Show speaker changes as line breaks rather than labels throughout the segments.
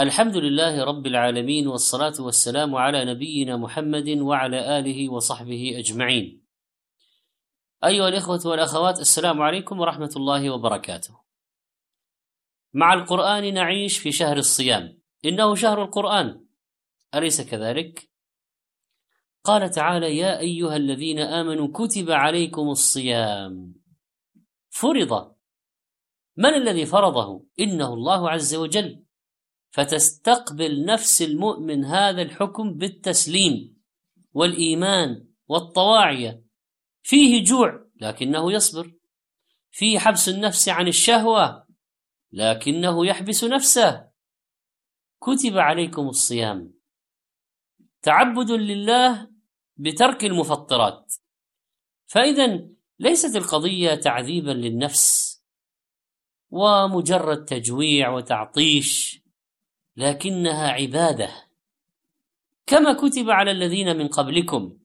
الحمد لله رب العالمين والصلاة والسلام على نبينا محمد وعلى آله وصحبه أجمعين. أيها الإخوة والأخوات السلام عليكم ورحمة الله وبركاته. مع القرآن نعيش في شهر الصيام، إنه شهر القرآن، أليس كذلك؟ قال تعالى: يا أيها الذين آمنوا كتب عليكم الصيام. فرض. من الذي فرضه؟ إنه الله عز وجل. فتستقبل نفس المؤمن هذا الحكم بالتسليم والإيمان والطواعيه فيه جوع لكنه يصبر. فيه حبس النفس عن الشهوة لكنه يحبس نفسه. كتب عليكم الصيام. تعبد لله بترك المفطرات. فإذا ليست القضية تعذيبا للنفس ومجرد تجويع وتعطيش. لكنها عبادة. كما كتب على الذين من قبلكم.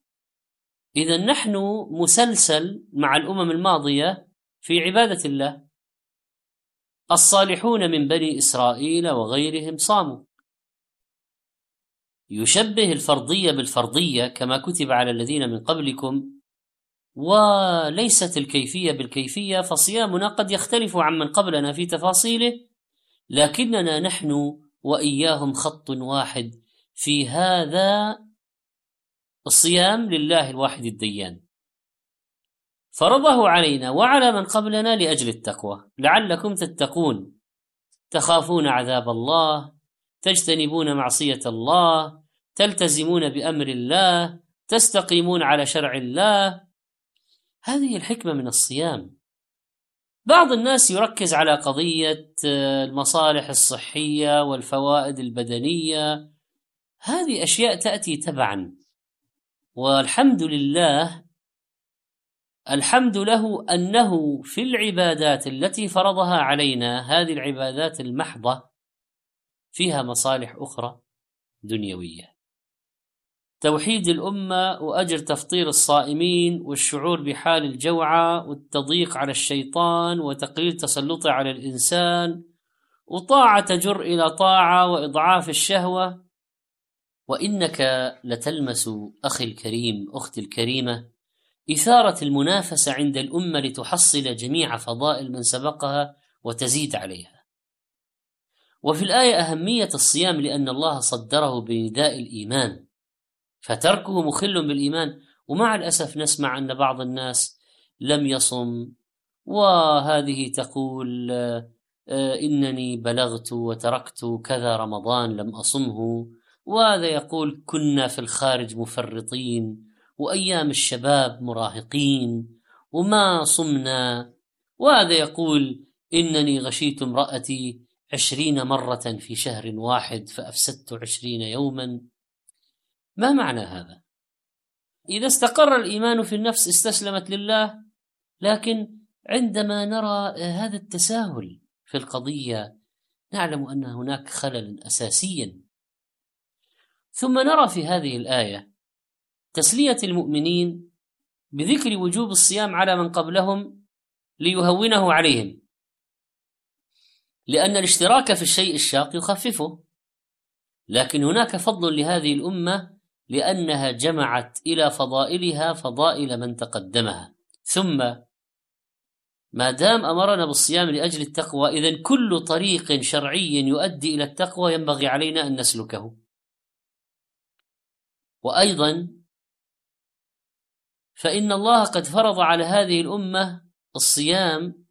إذا نحن مسلسل مع الأمم الماضية في عبادة الله. الصالحون من بني إسرائيل وغيرهم صاموا. يشبه الفرضية بالفرضية كما كتب على الذين من قبلكم. وليست الكيفية بالكيفية فصيامنا قد يختلف عمن قبلنا في تفاصيله. لكننا نحن وإياهم خط واحد. في هذا الصيام لله الواحد الديان. فرضه علينا وعلى من قبلنا لأجل التقوى. لعلكم تتقون. تخافون عذاب الله. تجتنبون معصية الله. تلتزمون بأمر الله. تستقيمون على شرع الله. هذه الحكمة من الصيام. بعض الناس يركز على قضية آه، المصالح الصحية والفوائد البدنية. هذه أشياء تأتي تبعا. والحمد لله الحمد له أنه في العبادات التي فرضها علينا هذه العبادات المحضة فيها مصالح أخرى دنيوية. توحيد الأمة وأجر تفطير الصائمين والشعور بحال الجوعى والتضييق على الشيطان وتقليل تسلطه على الإنسان وطاعة تجر إلى طاعة وإضعاف الشهوة. وإنك لتلمس أخي الكريم أختي الكريمة إثارة المنافسة عند الأمة لتحصل جميع فضائل من سبقها وتزيد عليها. وفي الآية أهمية الصيام لأن الله صدره بنداء الإيمان. فتركه مخل بالإيمان. ومع الأسف نسمع أن بعض الناس لم يصم وهذه تقول آه، إنني بلغت وتركت كذا رمضان لم أصمه. وهذا يقول كنا في الخارج مفرطين وأيام الشباب مراهقين وما صمنا. وهذا يقول إنني غشيت امرأتي عشرين مرة في شهر واحد فأفسدت عشرين يوما. ما معنى هذا؟ إذا استقر الإيمان في النفس استسلمت لله لكن عندما نرى هذا التساهل في القضية نعلم أن هناك خللا اساسيا. ثم نرى في هذه الآية تسلية المؤمنين بذكر وجوب الصيام على من قبلهم ليهونه عليهم. لأن الاشتراك في الشيء الشاق يخففه. لكن هناك فضل لهذه الأمة لأنها جمعت إلى فضائلها فضائل من تقدمها. ثم ما دام أمرنا بالصيام لأجل التقوى إذا كل طريق شرعي يؤدي إلى التقوى ينبغي علينا أن نسلكه. وأيضا فإن الله قد فرض على هذه الأمة الصيام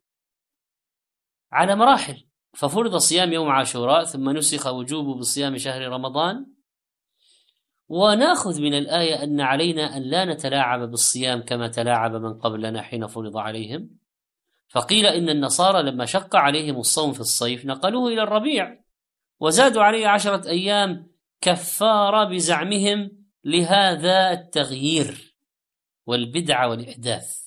على مراحل. ففرض صيام يوم عاشوراء ثم نسخ وجوبه بصيام شهر رمضان وناخذ من الآية أن علينا أن لا نتلاعب بالصيام كما تلاعب من قبلنا حين فرض عليهم. فقيل إن النصارى لما شق عليهم الصوم في الصيف نقلوه إلى الربيع وزادوا عليه عشرة أيام كفارة بزعمهم لهذا التغيير والبدعة والإحداث.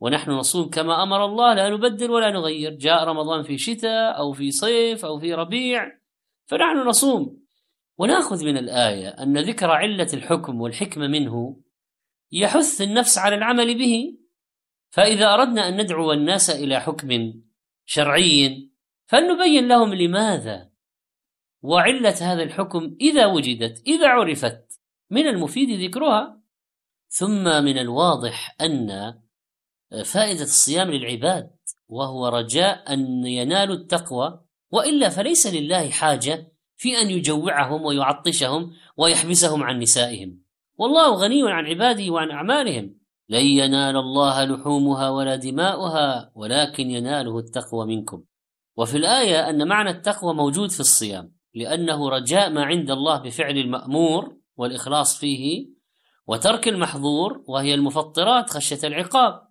ونحن نصوم كما أمر الله لا نبدل ولا نغير. جاء رمضان في شتاء أو في صيف أو في ربيع فنحن نصوم. وناخذ من الآية أن ذكر علة الحكم والحكمة منه يحث النفس على العمل به. فإذا أردنا أن ندعو الناس إلى حكم شرعي فلنبين لهم لماذا وعلة هذا الحكم إذا وجدت إذا عرفت من المفيد ذكرها. ثم من الواضح أن فائدة الصيام للعباد وهو رجاء أن ينالوا التقوى وإلا فليس لله حاجة في أن يجوعهم ويعطشهم ويحبسهم عن نسائهم. والله غني عن عباده وعن أعمالهم. لن ينال الله لحومها ولا دماؤها ولكن يناله التقوى منكم. وفي الآية أن معنى التقوى موجود في الصيام لأنه رجاء ما عند الله بفعل المأمور والإخلاص فيه وترك المحظور وهي المفطرات خشية العقاب.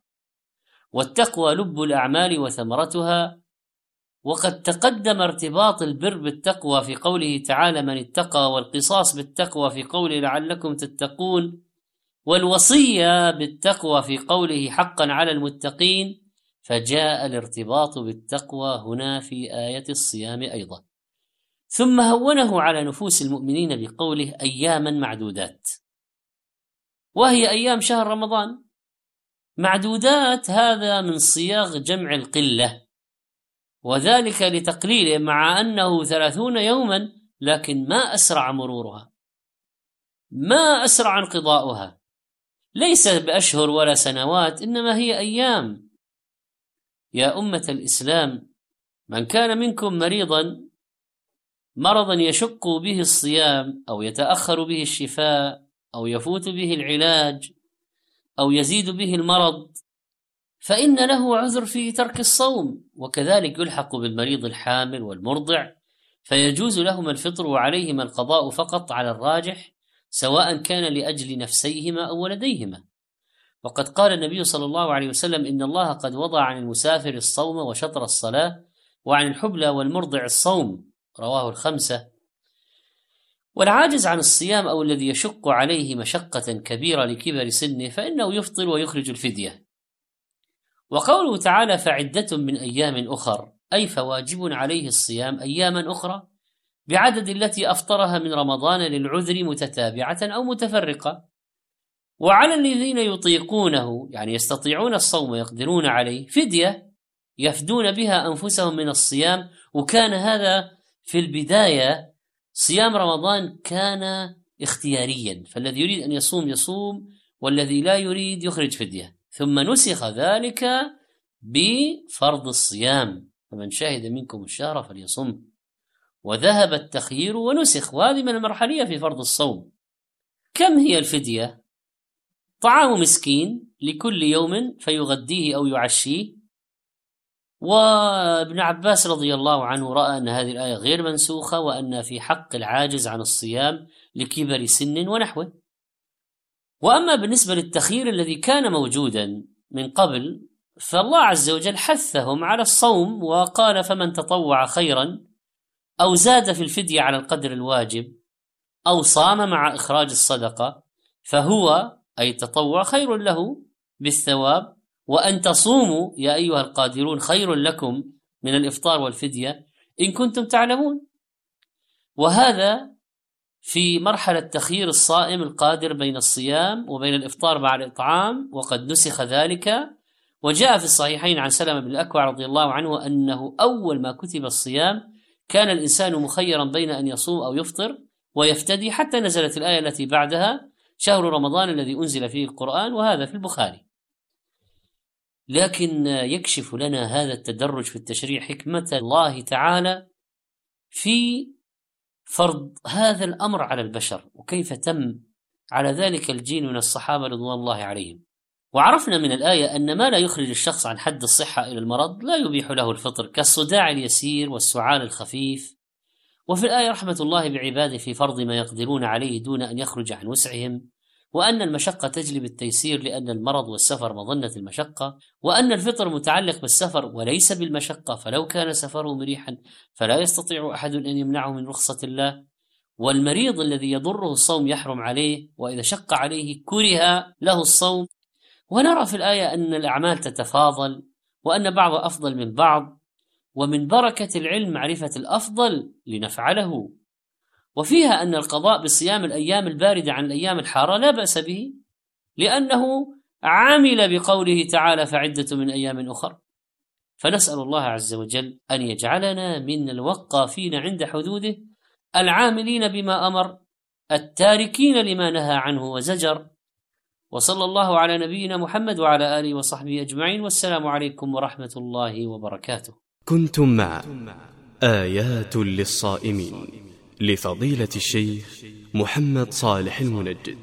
والتقوى لب الأعمال وثمرتها وقد تقدم ارتباط البر بالتقوى في قوله تعالى من اتقى والقصاص بالتقوى في قوله لعلكم تتقون والوصية بالتقوى في قوله حقا على المتقين فجاء الارتباط بالتقوى هنا في آية الصيام أيضا. ثم هونه على نفوس المؤمنين بقوله أياما معدودات وهي أيام شهر رمضان. معدودات هذا من صياغ جمع القلة. وذلك لتقليله مع أنه ثلاثون يوما لكن ما أسرع مرورها. ما أسرع انقضاؤها. ليس بأشهر ولا سنوات إنما هي أيام. يا أمة الإسلام من كان منكم مريضا مرضا يشق به الصيام أو يتأخر به الشفاء أو يفوت به العلاج أو يزيد به المرض فإن له عذر في ترك الصوم وكذلك يلحق بالمريض الحامل والمرضع فيجوز لهما الفطر وعليهما القضاء فقط على الراجح سواء كان لأجل نفسيهما أو ولديهما. وقد قال النبي صلى الله عليه وسلم إن الله قد وضع عن المسافر الصوم وشطر الصلاة وعن الحبلى والمرضع الصوم رواه الخمسة. والعاجز عن الصيام أو الذي يشق عليه مشقة كبيرة لكبر سنه فإنه يفطر ويخرج الفدية. وقوله تعالى فعدة من أيام أخر أي فواجب عليه الصيام أياما أخرى بعدد التي أفطرها من رمضان للعذر متتابعة أو متفرقة. وعلى الذين يطيقونه يعني يستطيعون الصوم ويقدرون عليه فدية يفدون بها أنفسهم من الصيام. وكان هذا في البداية صيام رمضان كان اختياريا فالذي يريد أن يصوم يصوم والذي لا يريد يخرج فدية. ثم نسخ ذلك بفرض الصيام. فمن شهد منكم الشهر فليصم. وذهب التخيير ونسخ. وهذه من المرحلية في فرض الصوم. كم هي الفدية؟ طعام مسكين لكل يوم فيغديه أو يعشيه. وابن عباس رضي الله عنه رأى أن هذه الآية غير منسوخة وأن في حق العاجز عن الصيام لكبر سن ونحوه. وأما بالنسبة للتخيير الذي كان موجودا من قبل فالله عز وجل حثهم على الصوم وقال فمن تطوع خيرا أو زاد في الفدية على القدر الواجب أو صام مع إخراج الصدقة فهو أي التطوع خير له بالثواب. وأن تصوموا يا أيها القادرون خير لكم من الإفطار والفدية إن كنتم تعلمون. وهذا في مرحلة تخيير الصائم القادر بين الصيام وبين الإفطار مع الإطعام وقد نسخ ذلك. وجاء في الصحيحين عن سلمة بن الأكوع رضي الله عنه أنه أول ما كتب الصيام كان الإنسان مخيرا بين أن يصوم أو يفطر ويفتدي حتى نزلت الآية التي بعدها شهر رمضان الذي أنزل فيه القرآن وهذا في البخاري. لكن يكشف لنا هذا التدرج في التشريع حكمة الله تعالى في فرض هذا الأمر على البشر وكيف تم على ذلك الجيل من الصحابة رضوان الله عليهم. وعرفنا من الآية أن ما لا يخرج الشخص عن حد الصحة إلى المرض لا يبيح له الفطر كالصداع اليسير والسعال الخفيف. وفي الآية رحمة الله بعباده في فرض ما يقدرون عليه دون أن يخرج عن وسعهم. وأن المشقة تجلب التيسير لأن المرض والسفر مظنة المشقة وأن الفطر متعلق بالسفر وليس بالمشقة فلو كان سفره مريحا فلا يستطيع أحد أن يمنعه من رخصة الله. والمريض الذي يضره الصوم يحرم عليه وإذا شق عليه كره له الصوم. ونرى في الآية أن الأعمال تتفاضل وأن بعض أفضل من بعض ومن بركة العلم معرفة الأفضل لنفعله. وفيها أن القضاء بصيام الأيام الباردة عن الأيام الحارة لا بأس به لأنه عمل بقوله تعالى فعدة من أيام أخر. فنسأل الله عز وجل أن يجعلنا من الوقافين عند حدوده العاملين بما أمر التاركين لما نهى عنه وزجر. وصلى الله على نبينا محمد وعلى آله وصحبه أجمعين والسلام عليكم ورحمة الله وبركاته.
كنتم مع آيات للصائمين. لفضيلة الشيخ محمد صالح المنجد.